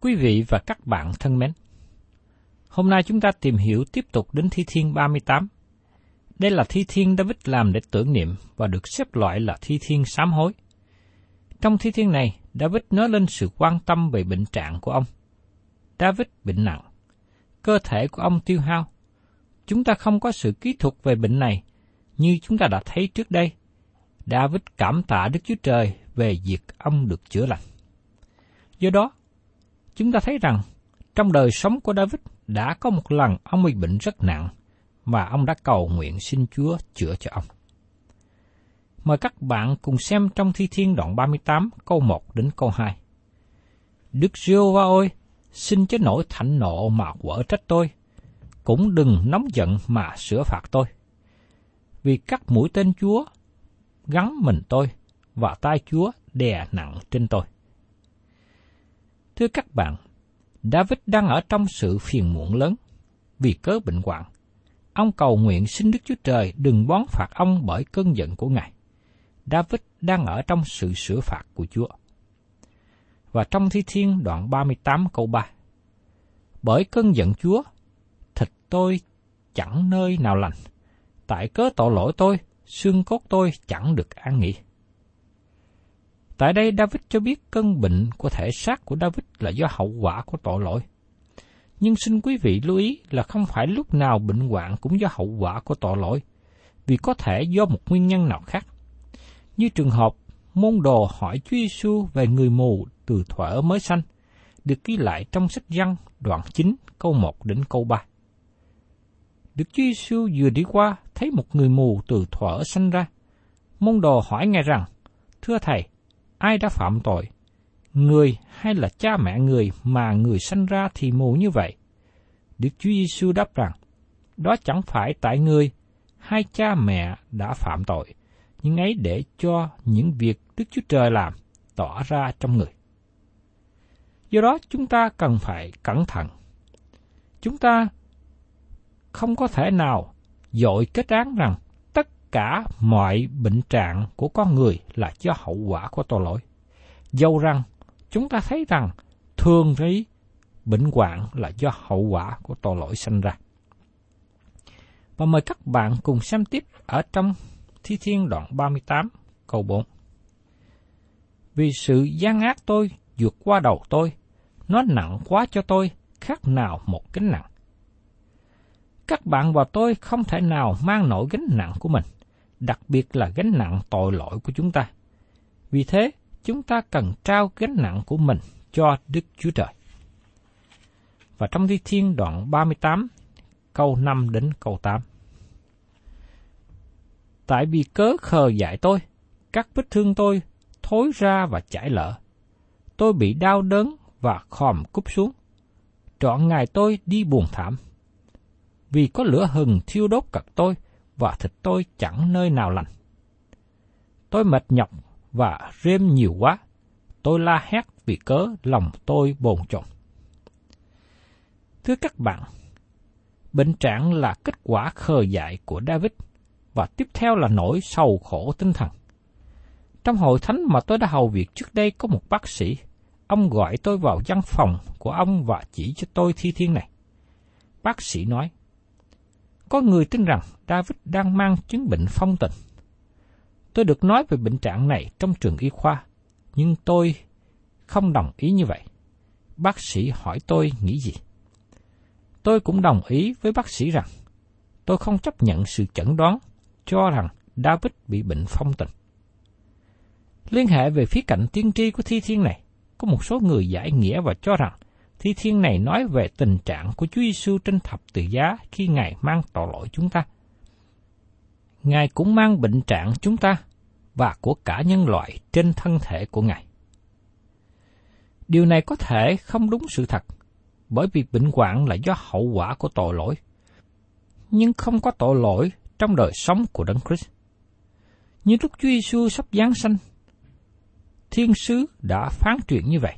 Quý vị và các bạn thân mến, hôm nay chúng ta tìm hiểu tiếp tục đến Thi Thiên 38. Đây là Thi Thiên David làm để tưởng niệm và được xếp loại là Thi Thiên sám hối. Trong Thi Thiên này, David nói lên sự quan tâm về bệnh trạng của ông. David bệnh nặng, cơ thể của ông tiêu hao. Chúng ta không có sự kỹ thuật về bệnh này, như chúng ta đã thấy trước đây. David cảm tạ Đức Chúa Trời về việc ông được chữa lành. Do đó, chúng ta thấy rằng trong đời sống của David đã có một lần ông bị bệnh rất nặng và ông đã cầu nguyện xin Chúa chữa cho ông. Mời các bạn cùng xem trong Thi Thiên đoạn 38 câu 1 đến câu 2. Đức giê va ơi, xin chớ nổi thạnh nộ mà quở trách tôi, cũng đừng nóng giận mà sửa phạt tôi. Vì các mũi tên Chúa gắn mình tôi, và tay Chúa đè nặng trên tôi. Thưa các bạn, David đang ở trong sự phiền muộn lớn vì cớ bệnh hoạn. Ông cầu nguyện xin Đức Chúa Trời đừng bón phạt ông bởi cơn giận của Ngài. David đang ở trong sự sửa phạt của Chúa. Và trong Thi Thiên đoạn 38 câu 3 Bởi cơn giận Chúa, thịt tôi chẳng nơi nào lành. Tại cớ tội lỗi tôi, xương cốt tôi chẳng được an nghỉ. Tại đây David cho biết cơn bệnh của thể xác của David là do hậu quả của tội lỗi. Nhưng xin quý vị lưu ý là không phải lúc nào bệnh hoạn cũng do hậu quả của tội lỗi, vì có thể do một nguyên nhân nào khác. Như trường hợp môn đồ hỏi Chúa Giêsu về người mù từ thuở mới sanh, được ghi lại trong sách Giăng đoạn 9 câu 1 đến câu 3. Đức Chúa Giêsu vừa đi qua thấy một người mù từ thuở sanh ra. Môn đồ hỏi ngài rằng, Thưa Thầy, ai đã phạm tội? Người hay là cha mẹ người mà người sanh ra thì mù như vậy? Đức Chúa Giêsu đáp rằng, đó chẳng phải tại người, hai cha mẹ đã phạm tội, nhưng ấy để cho những việc Đức Chúa Trời làm tỏ ra trong người. Do đó chúng ta cần phải cẩn thận. Chúng ta không có thể nào dội kết án rằng cả mọi bệnh trạng của con người là do hậu quả của tội lỗi. Dầu rằng chúng ta thấy rằng thường thấy bệnh hoạn là do hậu quả của tội lỗi sinh ra. Và mời các bạn cùng xem tiếp ở trong Thi Thiên đoạn 38 câu 4. Vì sự gian ác tôi vượt qua đầu tôi, nó nặng quá cho tôi, khác nào một gánh nặng. Các bạn và tôi không thể nào mang nổi gánh nặng của mình, đặc biệt là gánh nặng tội lỗi của chúng ta. Vì thế, chúng ta cần trao gánh nặng của mình cho Đức Chúa Trời. Và trong Thi Thiên đoạn 38, câu 5 đến câu 8. Tại vì cớ khờ dại tôi, các vết thương tôi thối ra và chảy lỡ. Tôi bị đau đớn và khòm cúp xuống. Trọn ngày tôi đi buồn thảm. Vì có lửa hừng thiêu đốt cật tôi và thịt tôi chẳng nơi nào lành. Tôi mệt nhọc và rêm nhiều quá. Tôi la hét vì cớ lòng tôi bồn chồn. Thưa các bạn, bệnh trạng là kết quả khờ dại của David và tiếp theo là nỗi sầu khổ tinh thần. Trong hội thánh mà tôi đã hầu việc trước đây có một bác sĩ, ông gọi tôi vào văn phòng của ông và chỉ cho tôi thi thiên này. Bác sĩ nói, có người tin rằng David đang mang chứng bệnh phong tình. Tôi được nói về bệnh trạng này trong trường y khoa, nhưng tôi không đồng ý như vậy. Bác sĩ hỏi tôi nghĩ gì? Tôi cũng đồng ý với bác sĩ rằng tôi không chấp nhận sự chẩn đoán cho rằng David bị bệnh phong tình. Liên hệ về phía cạnh tiên tri của thi thiên này, có một số người giải nghĩa và cho rằng thi thiên này nói về tình trạng của Chúa Giêsu trên thập tự giá khi Ngài mang tội lỗi chúng ta. Ngài cũng mang bệnh trạng chúng ta và của cả nhân loại trên thân thể của Ngài. Điều này có thể không đúng sự thật, bởi vì bệnh hoạn là do hậu quả của tội lỗi. Nhưng không có tội lỗi trong đời sống của Đấng Christ. Như lúc Chúa Giêsu sắp giáng sanh, thiên sứ đã phán truyền như vậy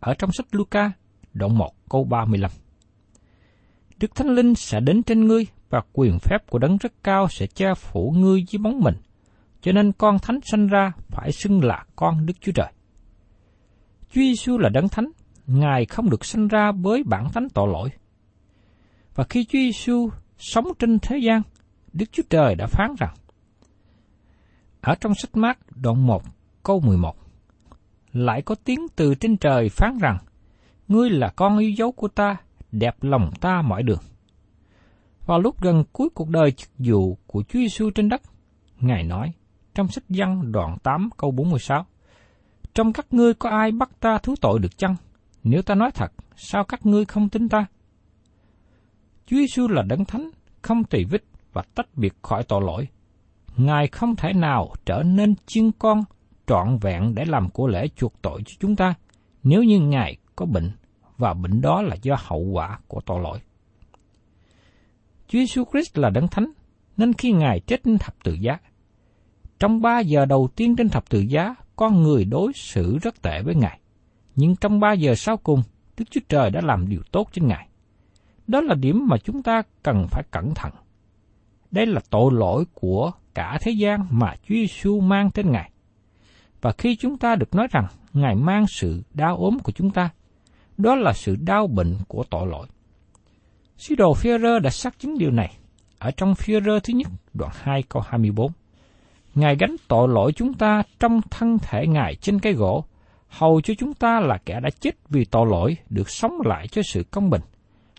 ở trong sách Luca đoạn 1 câu 35. Đức Thánh Linh sẽ đến trên ngươi và quyền phép của đấng rất cao sẽ che phủ ngươi dưới bóng mình, cho nên con thánh sanh ra phải xưng là con Đức Chúa Trời. Chúa Giêsu là đấng thánh, Ngài không được sanh ra với bản tánh tội lỗi. Và khi Chúa Giêsu sống trên thế gian, Đức Chúa Trời đã phán rằng, ở trong sách mát đoạn 1 câu 11, lại có tiếng từ trên trời phán rằng, Ngươi là con yêu dấu của ta, đẹp lòng ta mọi đường. Vào lúc gần cuối cuộc đời chức vụ của Chúa Giêsu trên đất, Ngài nói trong sách văn đoạn 8 câu 46, Trong các ngươi có ai bắt ta thú tội được chăng? Nếu ta nói thật, sao các ngươi không tin ta? Chúa Giêsu là đấng thánh, không tùy vết và tách biệt khỏi tội lỗi. Ngài không thể nào trở nên chiên con trọn vẹn để làm của lễ chuộc tội cho chúng ta, nếu như Ngài có bệnh, và bệnh đó là do hậu quả của tội lỗi. Chúa Jesus Christ là đấng thánh, nên khi Ngài chết trên thập tự giá, trong ba giờ đầu tiên trên thập tự giá, con người đối xử rất tệ với Ngài. Nhưng trong ba giờ sau cùng, Đức Chúa Trời đã làm điều tốt trên Ngài. Đó là điểm mà chúng ta cần phải cẩn thận. Đây là tội lỗi của cả thế gian mà Chúa Giêsu mang trên Ngài. Và khi chúng ta được nói rằng Ngài mang sự đau ốm của chúng ta, đó là sự đau bệnh của tội lỗi. Sứ đồ Führer đã xác chứng điều này ở trong Führer thứ nhất, đoạn 2 câu 24. Ngài gánh tội lỗi chúng ta trong thân thể Ngài trên cái gỗ, hầu cho chúng ta là kẻ đã chết vì tội lỗi được sống lại cho sự công bình.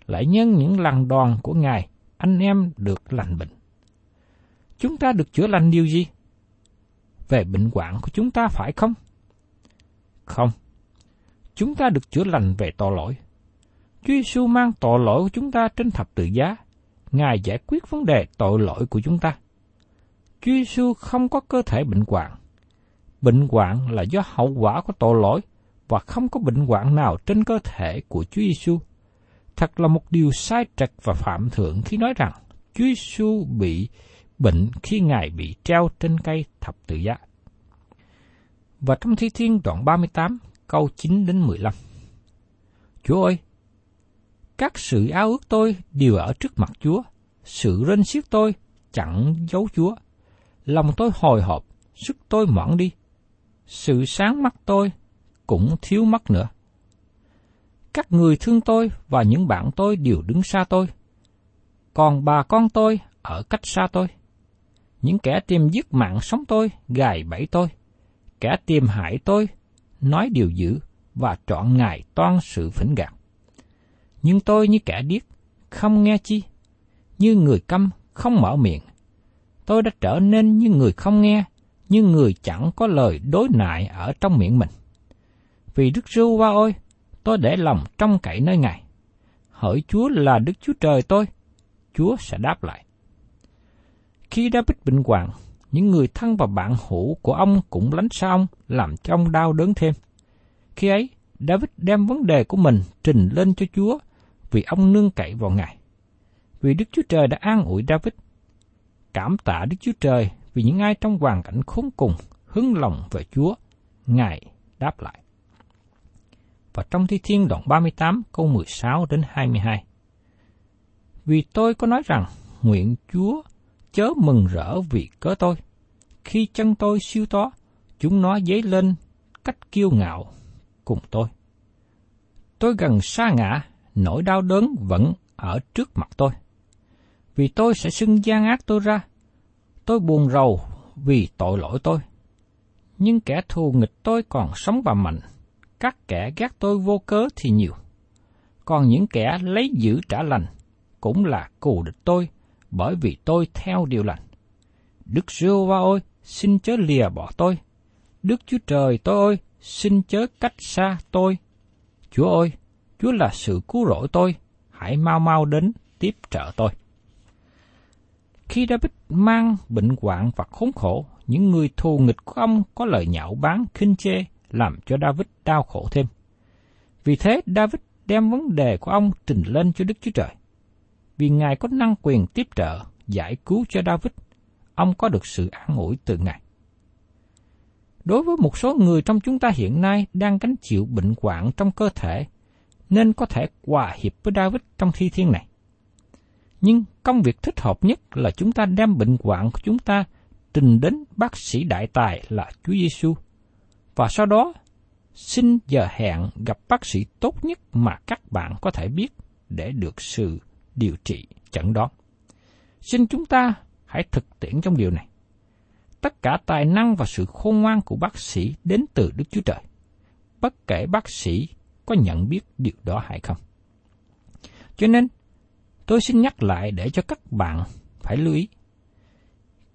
Lại nhân những lần đoàn của Ngài, anh em được lành bệnh. Chúng ta được chữa lành điều gì? Về bệnh hoạn của chúng ta phải không? Không, chúng ta được chữa lành về tội lỗi. Chúa Giêsu mang tội lỗi của chúng ta trên thập tự giá. Ngài giải quyết vấn đề tội lỗi của chúng ta. Chúa Giêsu không có cơ thể bệnh hoạn. Bệnh hoạn là do hậu quả của tội lỗi và không có bệnh hoạn nào trên cơ thể của Chúa Giêsu. Thật là một điều sai trật và phạm thượng khi nói rằng Chúa Giêsu bị bệnh khi Ngài bị treo trên cây thập tự giá. Và trong Thi Thiên đoạn 38, câu 9 đến 15. Chúa ơi, các sự ao ước tôi đều ở trước mặt Chúa, sự rên xiết tôi chẳng giấu Chúa. Lòng tôi hồi hộp, sức tôi mỏng đi, sự sáng mắt tôi cũng thiếu mắt nữa. Các người thương tôi và những bạn tôi đều đứng xa tôi, còn bà con tôi ở cách xa tôi. Những kẻ tìm giết mạng sống tôi, gài bẫy tôi, kẻ tìm hại tôi nói điều dữ và trọn ngài toan sự phỉnh gạt. Nhưng tôi như kẻ điếc, không nghe chi, như người câm, không mở miệng. Tôi đã trở nên như người không nghe, như người chẳng có lời đối nại ở trong miệng mình. Vì Đức Rưu Va ôi, tôi để lòng trong cậy nơi Ngài. Hỡi Chúa là Đức Chúa Trời tôi, Chúa sẽ đáp lại. Khi David bệnh hoạn, những người thân và bạn hữu của ông cũng lánh xa ông, làm cho ông đau đớn thêm. Khi ấy, David đem vấn đề của mình trình lên cho Chúa vì ông nương cậy vào Ngài. Vì Đức Chúa Trời đã an ủi David. Cảm tạ Đức Chúa Trời vì những ai trong hoàn cảnh khốn cùng hứng lòng về Chúa, Ngài đáp lại. Và trong Thi Thiên đoạn 38 câu 16 đến 22. Vì tôi có nói rằng, nguyện Chúa chớ mừng rỡ vì cớ tôi. Khi chân tôi siêu to, chúng nó dấy lên cách kiêu ngạo cùng tôi. Tôi gần xa ngã, nỗi đau đớn vẫn ở trước mặt tôi. Vì tôi sẽ xưng gian ác tôi ra. Tôi buồn rầu vì tội lỗi tôi. Nhưng kẻ thù nghịch tôi còn sống và mạnh. Các kẻ ghét tôi vô cớ thì nhiều. Còn những kẻ lấy giữ trả lành cũng là cù địch tôi bởi vì tôi theo điều lành. Đức Sưu va ơi, xin chớ lìa bỏ tôi. Đức Chúa Trời tôi ơi, xin chớ cách xa tôi. Chúa ơi, Chúa là sự cứu rỗi tôi, hãy mau mau đến tiếp trợ tôi. Khi David mang bệnh hoạn và khốn khổ, những người thù nghịch của ông có lời nhạo báng khinh chê, làm cho David đau khổ thêm. Vì thế David đem vấn đề của ông trình lên cho Đức Chúa Trời. Vì Ngài có năng quyền tiếp trợ, giải cứu cho David, ông có được sự an ủi từ Ngài. Đối với một số người trong chúng ta hiện nay đang gánh chịu bệnh hoạn trong cơ thể, nên có thể hòa hiệp với David trong thi thiên này. Nhưng công việc thích hợp nhất là chúng ta đem bệnh hoạn của chúng ta trình đến bác sĩ đại tài là Chúa Giêsu và sau đó xin giờ hẹn gặp bác sĩ tốt nhất mà các bạn có thể biết để được sự điều trị chẩn đoán. Xin chúng ta hãy thực tiễn trong điều này. Tất cả tài năng và sự khôn ngoan của bác sĩ đến từ Đức Chúa Trời. Bất kể bác sĩ có nhận biết điều đó hay không. Cho nên, tôi xin nhắc lại để cho các bạn phải lưu ý.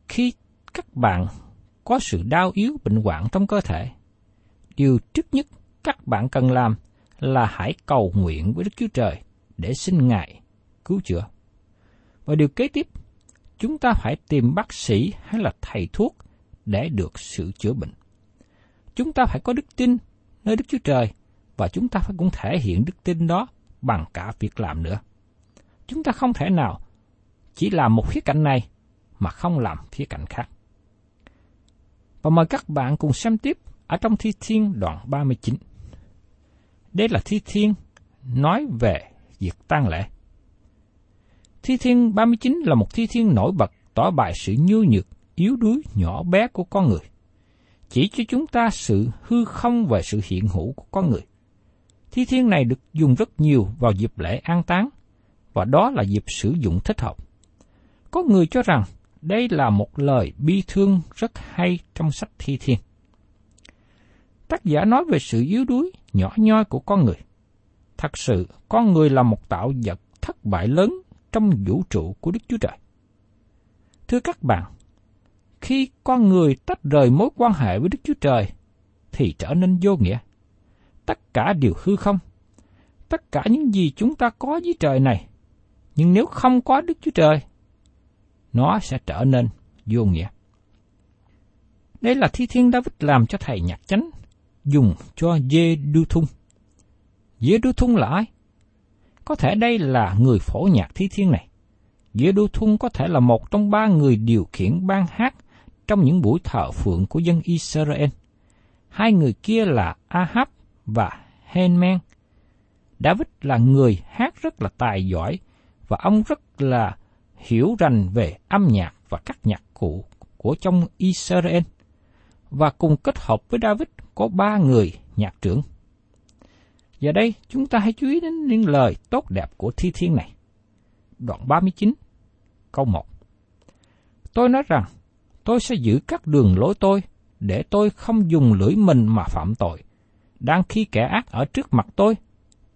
Khi các bạn có sự đau yếu bệnh hoạn trong cơ thể, điều trước nhất các bạn cần làm là hãy cầu nguyện với Đức Chúa Trời để xin Ngài cứu chữa. Và điều kế tiếp, chúng ta phải tìm bác sĩ hay là thầy thuốc để được sự chữa bệnh. Chúng ta phải có đức tin nơi Đức Chúa Trời và chúng ta phải cũng thể hiện đức tin đó bằng cả việc làm nữa. Chúng ta không thể nào chỉ làm một khía cạnh này mà không làm khía cạnh khác. Và mời các bạn cùng xem tiếp ở trong Thi Thiên đoạn 39. Đây là Thi Thiên nói về việc tang lễ. Thi Thiên 39 là một thi thiên nổi bật tỏ bài sự nhu nhược, yếu đuối, nhỏ bé của con người. Chỉ cho chúng ta sự hư không về sự hiện hữu của con người. Thi thiên này được dùng rất nhiều vào dịp lễ an táng, và đó là dịp sử dụng thích hợp. Có người cho rằng đây là một lời bi thương rất hay trong sách thi thiên. Tác giả nói về sự yếu đuối, nhỏ nhoi của con người. Thật sự, con người là một tạo vật thất bại lớn trong vũ trụ của Đức Chúa Trời. Thưa các bạn, khi con người tách rời mối quan hệ với Đức Chúa Trời, thì trở nên vô nghĩa. Tất cả đều hư không. Tất cả những gì chúng ta có dưới trời này, nhưng nếu không có Đức Chúa Trời, nó sẽ trở nên vô nghĩa. Đây là thi thiên David làm cho thầy nhạc chánh, dùng cho dê đu thung. Dê đu thung là ai? Có thể đây là người phổ nhạc thi thiên này. Dễ Đô thun có thể là một trong ba người điều khiển ban hát trong những buổi thờ phượng của dân Israel. Hai người kia là Ahab và Henmen. David là người hát rất là tài giỏi và ông rất là hiểu rành về âm nhạc và các nhạc cụ của trong Israel. Và cùng kết hợp với David có ba người nhạc trưởng. Giờ đây, chúng ta hãy chú ý đến những lời tốt đẹp của thi thiên này. Đoạn 39, câu 1. Tôi nói rằng, tôi sẽ giữ các đường lối tôi, để tôi không dùng lưỡi mình mà phạm tội. Đang khi kẻ ác ở trước mặt tôi,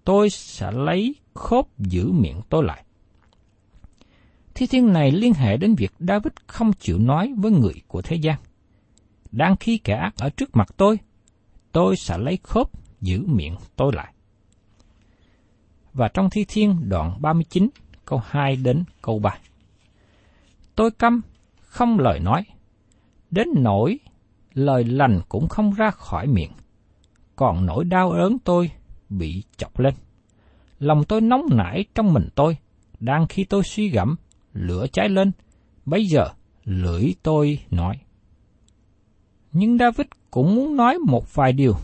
tôi sẽ lấy khốp giữ miệng tôi lại. Thi thiên này liên hệ đến việc David không chịu nói với người của thế gian. Đang khi kẻ ác ở trước mặt tôi, tôi sẽ lấy khốp giữ miệng tôi lại. Và trong Thi Thiên đoạn 39, câu 2 đến câu 3. Tôi câm, không lời nói, đến nỗi lời lành cũng không ra khỏi miệng, còn nỗi đau ớn tôi bị chọc lên. Lòng tôi nóng nảy trong mình tôi, đang khi tôi suy gẫm, lửa cháy lên, bây giờ lưỡi tôi nói. Nhưng David cũng muốn nói một vài điều,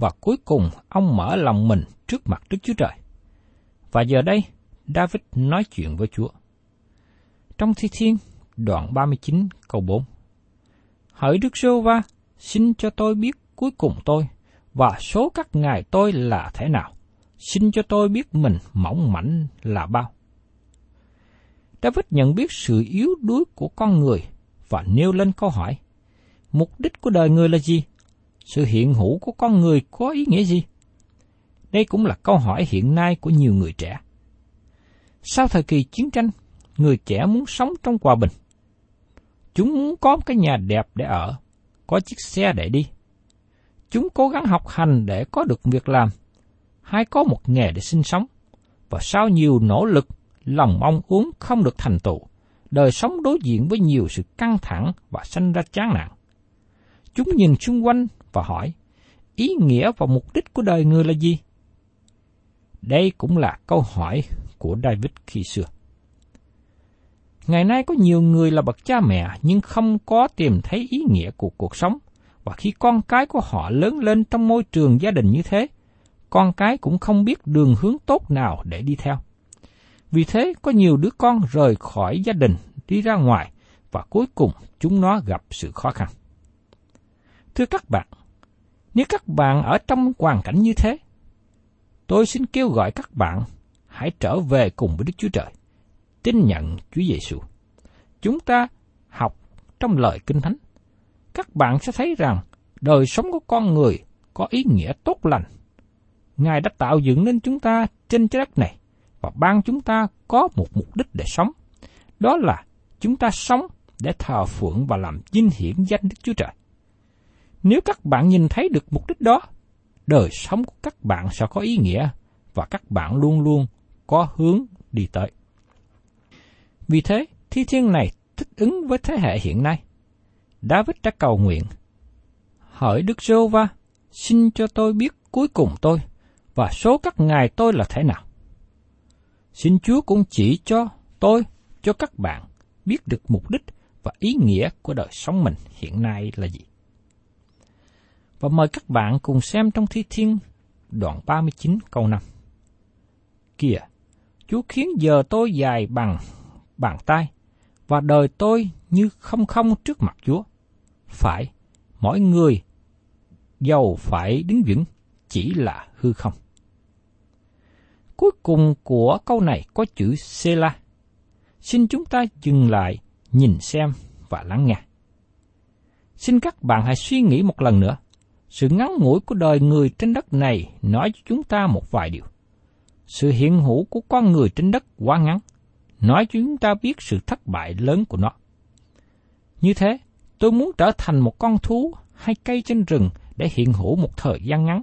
và cuối cùng ông mở lòng mình trước mặt Đức Chúa Trời. Và giờ đây, David nói chuyện với Chúa. Trong Thi Thiên, đoạn 39 câu 4. Hỡi Đức Sô Va, xin cho tôi biết cuối cùng tôi, và số các ngày tôi là thế nào. Xin cho tôi biết mình mỏng mảnh là bao. David nhận biết sự yếu đuối của con người và nêu lên câu hỏi, mục đích của đời người là gì? Sự hiện hữu của con người có ý nghĩa gì? Đây cũng là câu hỏi hiện nay của nhiều người trẻ. Sau thời kỳ chiến tranh, người trẻ muốn sống trong hòa bình. Chúng muốn có một cái nhà đẹp để ở, có chiếc xe để đi. Chúng cố gắng học hành để có được việc làm, hay có một nghề để sinh sống. Và sau nhiều nỗ lực, lòng mong muốn không được thành tựu, đời sống đối diện với nhiều sự căng thẳng và sanh ra chán nản. Chúng nhìn xung quanh và hỏi, ý nghĩa và mục đích của đời người là gì? Đây cũng là câu hỏi của David khi xưa. Ngày nay có nhiều người là bậc cha mẹ nhưng không có tìm thấy ý nghĩa của cuộc sống, và khi con cái của họ lớn lên trong môi trường gia đình như thế, con cái cũng không biết đường hướng tốt nào để đi theo. Vì thế có nhiều đứa con rời khỏi gia đình đi ra ngoài và cuối cùng chúng nó gặp sự khó khăn. Thưa các bạn, nếu các bạn ở trong hoàn cảnh như thế, tôi xin kêu gọi các bạn hãy trở về cùng với Đức Chúa Trời, tin nhận Chúa Giêsu. Chúng ta học trong lời Kinh Thánh, các bạn sẽ thấy rằng đời sống của con người có ý nghĩa tốt lành. Ngài đã tạo dựng nên chúng ta trên trái đất này và ban chúng ta có một mục đích để sống. Đó là chúng ta sống để thờ phượng và làm vinh hiển danh Đức Chúa Trời. Nếu các bạn nhìn thấy được mục đích đó, đời sống của các bạn sẽ có ý nghĩa và các bạn luôn luôn có hướng đi tới. Vì thế, thi thiên này thích ứng với thế hệ hiện nay. David đã cầu nguyện, hỏi Đức giê va xin cho tôi biết cuối cùng tôi và số các ngày tôi là thế nào. Xin Chúa cũng chỉ cho tôi, cho các bạn biết được mục đích và ý nghĩa của đời sống mình hiện nay là gì. Và mời các bạn cùng xem trong Thi Thiên đoạn 39 câu 5. Kìa, Chúa khiến giờ tôi dài bằng bàn tay, và đời tôi như không không trước mặt Chúa. Phải, mỗi người giàu phải đứng vững, chỉ là hư không. Cuối cùng của câu này có chữ Sela. Xin chúng ta dừng lại, nhìn xem và lắng nghe. Xin các bạn hãy suy nghĩ một lần nữa. Sự ngắn ngủi của đời người trên đất này nói cho chúng ta một vài điều. Sự hiện hữu của con người trên đất quá ngắn, nói cho chúng ta biết sự thất bại lớn của nó. Như thế, tôi muốn trở thành một con thú hay cây trên rừng để hiện hữu một thời gian ngắn,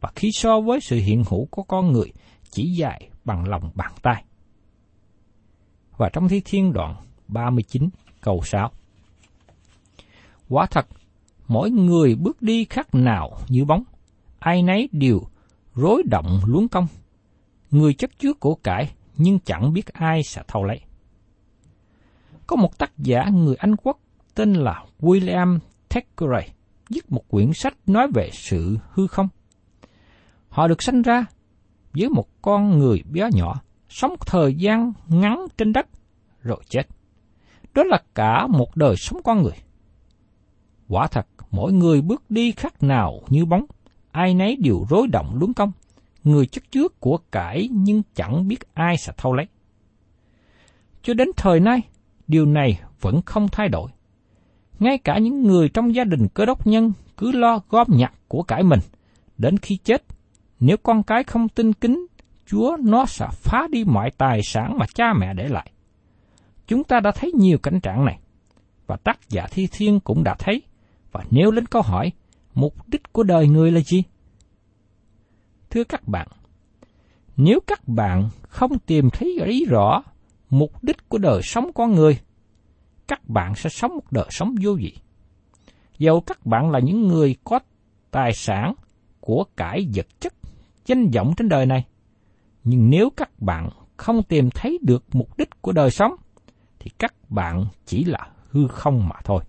và khi so với sự hiện hữu của con người chỉ dài bằng lòng bàn tay. Và trong thi thiên đoạn 39 câu 6. Quả thật, mỗi người bước đi khác nào như bóng, ai nấy đều rối động luống công. Người chất chứa của cải nhưng chẳng biết ai sẽ thâu lấy. Có một tác giả người Anh quốc tên là William Thackeray viết một quyển sách nói về sự hư không. Họ được sanh ra với một con người bé nhỏ, sống thời gian ngắn trên đất, rồi chết. Đó là cả một đời sống con người. Quả thật, mỗi người bước đi khác nào như bóng, ai nấy đều rối động luống công, người chất trước của cải nhưng chẳng biết ai sẽ thâu lấy. Cho đến thời nay, điều này vẫn không thay đổi. Ngay cả những người trong gia đình cơ đốc nhân cứ lo gom nhặt của cải mình, đến khi chết, nếu con cái không tin kính Chúa nó sẽ phá đi mọi tài sản mà cha mẹ để lại. Chúng ta đã thấy nhiều cảnh trạng này, và tác giả thi thiên cũng đã thấy, và nêu lên câu hỏi, mục đích của đời người là gì? Thưa các bạn, nếu các bạn không tìm thấy ý rõ mục đích của đời sống con người, các bạn sẽ sống một đời sống vô vị. dầu các bạn là những người có tài sản, của cải vật chất, danh vọng trên đời này, nhưng nếu các bạn không tìm thấy được mục đích của đời sống, thì các bạn chỉ là hư không mà thôi.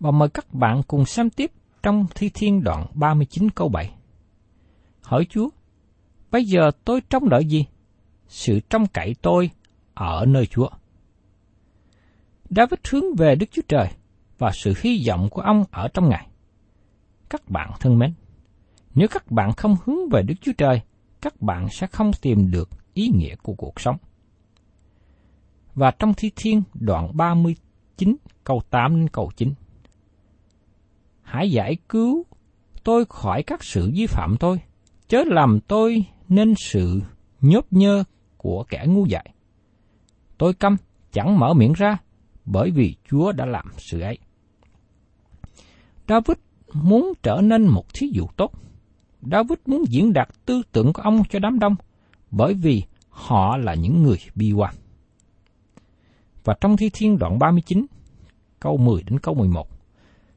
Và mời các bạn cùng xem tiếp trong Thi Thiên đoạn 39 câu 7. Hỏi Chúa, bây giờ tôi trông đợi gì? Sự trông cậy tôi ở nơi Chúa. David hướng về Đức Chúa Trời và sự hy vọng của ông ở trong Ngài. Các bạn thân mến, nếu các bạn không hướng về Đức Chúa Trời, các bạn sẽ không tìm được ý nghĩa của cuộc sống. Và trong Thi Thiên đoạn 39 câu 8 đến câu 9. Hãy giải cứu tôi khỏi các sự vi phạm tôi, chớ làm tôi nên sự nhốt nhơ của kẻ ngu dại. Tôi câm, chẳng mở miệng ra, bởi vì Chúa đã làm sự ấy. David muốn trở nên một thí dụ tốt. David muốn diễn đạt tư tưởng của ông cho đám đông, bởi vì họ là những người bi quan. Và trong Thi Thiên đoạn 39, câu 10 đến câu 11,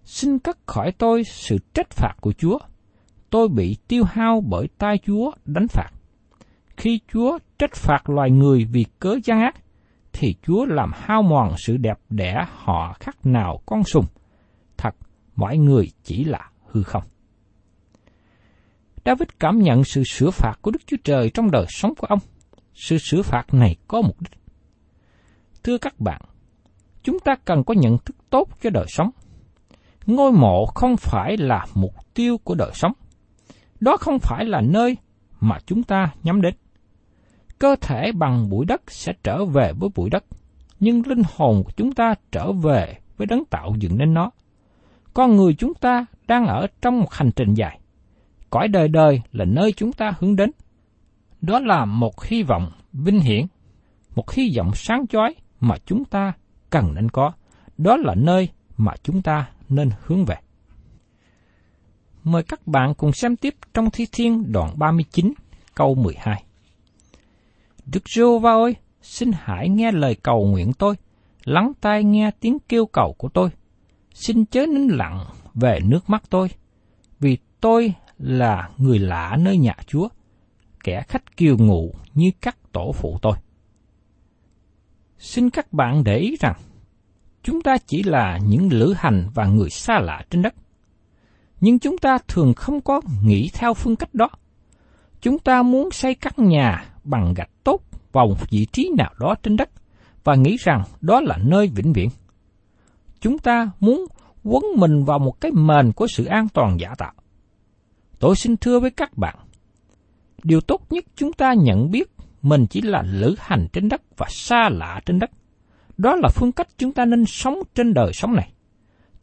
Xin cất khỏi tôi sự trách phạt của Chúa. Tôi bị tiêu hao bởi tay Chúa đánh phạt. Khi Chúa trách phạt loài người vì cớ gian ác, thì Chúa làm hao mòn sự đẹp đẽ họ khác nào con sùng. Thật, mọi người chỉ là hư không. David cảm nhận sự sửa phạt của Đức Chúa Trời trong đời sống của ông. Sự sửa phạt này có mục đích. Thưa các bạn, chúng ta cần có nhận thức tốt cho đời sống. Ngôi mộ không phải là mục tiêu của đời sống. Đó không phải là nơi mà chúng ta nhắm đến. Cơ thể bằng bụi đất sẽ trở về với bụi đất, nhưng linh hồn của chúng ta trở về với đấng tạo dựng nên nó. Con người chúng ta đang ở trong một hành trình dài. Cõi đời đời là nơi chúng ta hướng đến. Đó là một hy vọng vinh hiển, một hy vọng sáng chói mà chúng ta cần nên có. Đó là nơi mà chúng ta nên hướng về. Mời các bạn cùng xem tiếp trong Thi Thiên đoạn 39, câu 12. Đức Rô va ơi, xin hãy nghe lời cầu nguyện tôi, lắng tai nghe tiếng kêu cầu của tôi. Xin chớ nín lặng về nước mắt tôi, vì tôi là người lạ nơi nhà Chúa, kẻ khách kiều ngụ như các tổ phụ tôi. Xin các bạn để ý rằng, chúng ta chỉ là những lữ hành và người xa lạ trên đất. Nhưng chúng ta thường không có nghĩ theo phương cách đó. Chúng ta muốn xây căn nhà bằng gạch tốt vào một vị trí nào đó trên đất và nghĩ rằng đó là nơi vĩnh viễn. Chúng ta muốn quấn mình vào một cái mền của sự an toàn giả tạo. Tôi xin thưa với các bạn, điều tốt nhất chúng ta nhận biết mình chỉ là lữ hành trên đất và xa lạ trên đất. Đó là phương cách chúng ta nên sống trên đời sống này.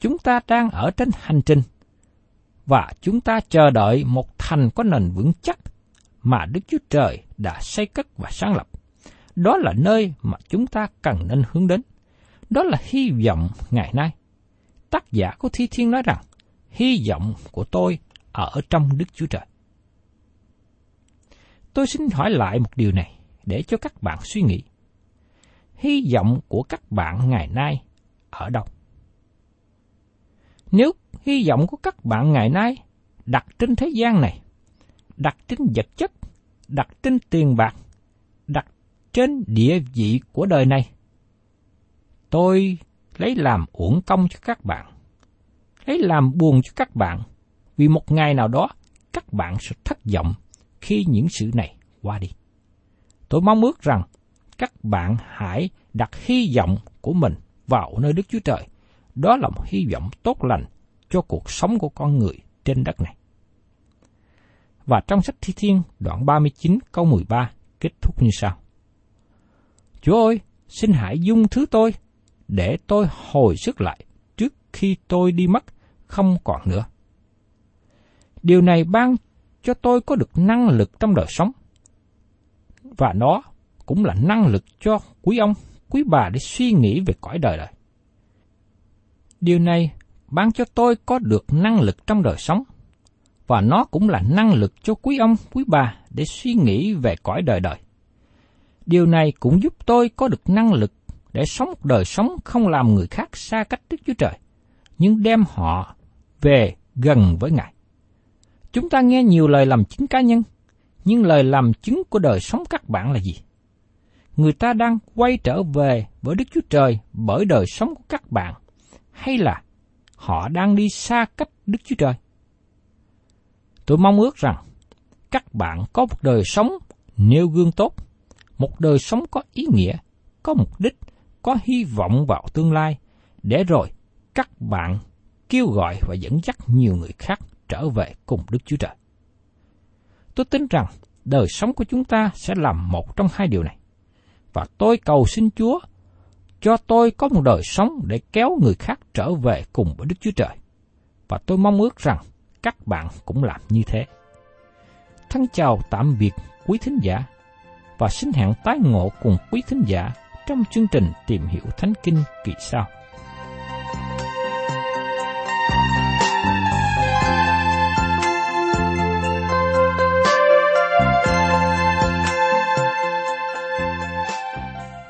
Chúng ta đang ở trên hành trình và chúng ta chờ đợi một thành có nền vững chắc mà Đức Chúa Trời đã xây cất và sáng lập. Đó là nơi mà chúng ta cần nên hướng đến. Đó là hy vọng ngày nay. Tác giả của Thi Thiên nói rằng, hy vọng của tôi ở trong Đức Chúa Trời. Tôi xin hỏi lại một điều này để cho các bạn suy nghĩ. Hy vọng của các bạn ngày nay ở đâu? Nếu hy vọng của các bạn ngày nay đặt trên thế gian này, đặt trên vật chất, đặt trên tiền bạc, đặt trên địa vị của đời này, tôi lấy làm uổng công cho các bạn, lấy làm buồn cho các bạn, vì một ngày nào đó các bạn sẽ thất vọng khi những sự này qua đi. Tôi mong ước rằng các bạn hãy đặt hy vọng của mình vào nơi Đức Chúa Trời. Đó là một hy vọng tốt lành cho cuộc sống của con người trên đất này. Và trong sách Thi Thiên đoạn 39 câu 13 kết thúc như sau. Chúa ơi, xin hãy dung thứ tôi, để tôi hồi sức lại trước khi tôi đi mất không còn nữa. Điều này ban cho tôi có được năng lực trong đời sống. Và nó cũng là năng lực cho quý ông, quý bà để suy nghĩ về cõi đời đời. Điều này ban cho tôi có được năng lực trong đời sống, và nó cũng là năng lực cho quý ông, quý bà để suy nghĩ về cõi đời đời. Điều này cũng giúp tôi có được năng lực để sống một đời sống không làm người khác xa cách Đức Chúa Trời, nhưng đem họ về gần với Ngài. Chúng ta nghe nhiều lời làm chứng cá nhân, nhưng lời làm chứng của đời sống các bạn là gì? Người ta đang quay trở về với Đức Chúa Trời bởi đời sống của các bạn, hay là họ đang đi xa cách Đức Chúa Trời? Tôi mong ước rằng các bạn có một đời sống nêu gương tốt, một đời sống có ý nghĩa, có mục đích, có hy vọng vào tương lai, để rồi các bạn kêu gọi và dẫn dắt nhiều người khác trở về cùng Đức Chúa Trời. Tôi tin rằng đời sống của chúng ta sẽ làm một trong hai điều này. Và tôi cầu xin Chúa cho tôi có một đời sống để kéo người khác trở về cùng với Đức Chúa Trời. Và tôi mong ước rằng các bạn cũng làm như thế. Thân chào tạm biệt quý thính giả và xin hẹn tái ngộ cùng quý thính giả trong chương trình tìm hiểu Thánh Kinh kỳ sau.